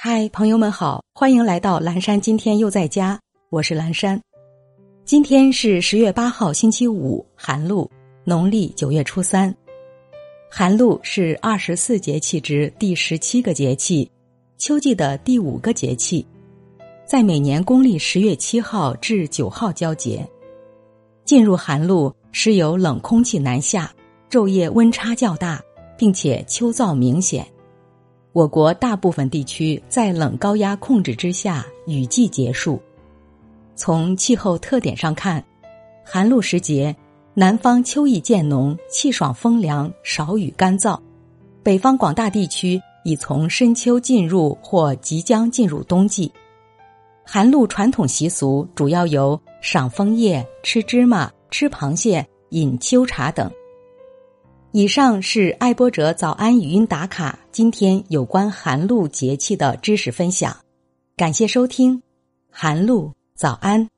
嗨，朋友们好，欢迎来到蓝山。今天又在家，我是蓝山。今天是十月八号，星期五，寒露，农历九月初三。寒露是二十四节气之第十七个节气，秋季的第五个节气，在每年公历十月七号至九号交节。进入寒露，时有冷空气南下，昼夜温差较大，并且秋燥明显。我国大部分地区在冷高压控制之下，雨季结束。从气候特点上看，寒露时节，南方秋意渐浓，气爽风凉，少雨干燥；北方广大地区已从深秋进入或即将进入冬季。寒露传统习俗主要有赏枫叶、吃芝麻、吃螃蟹、饮秋茶等。以上是爱播者早安语音打卡，今天有关寒露节气的知识分享，感谢收听，寒露早安。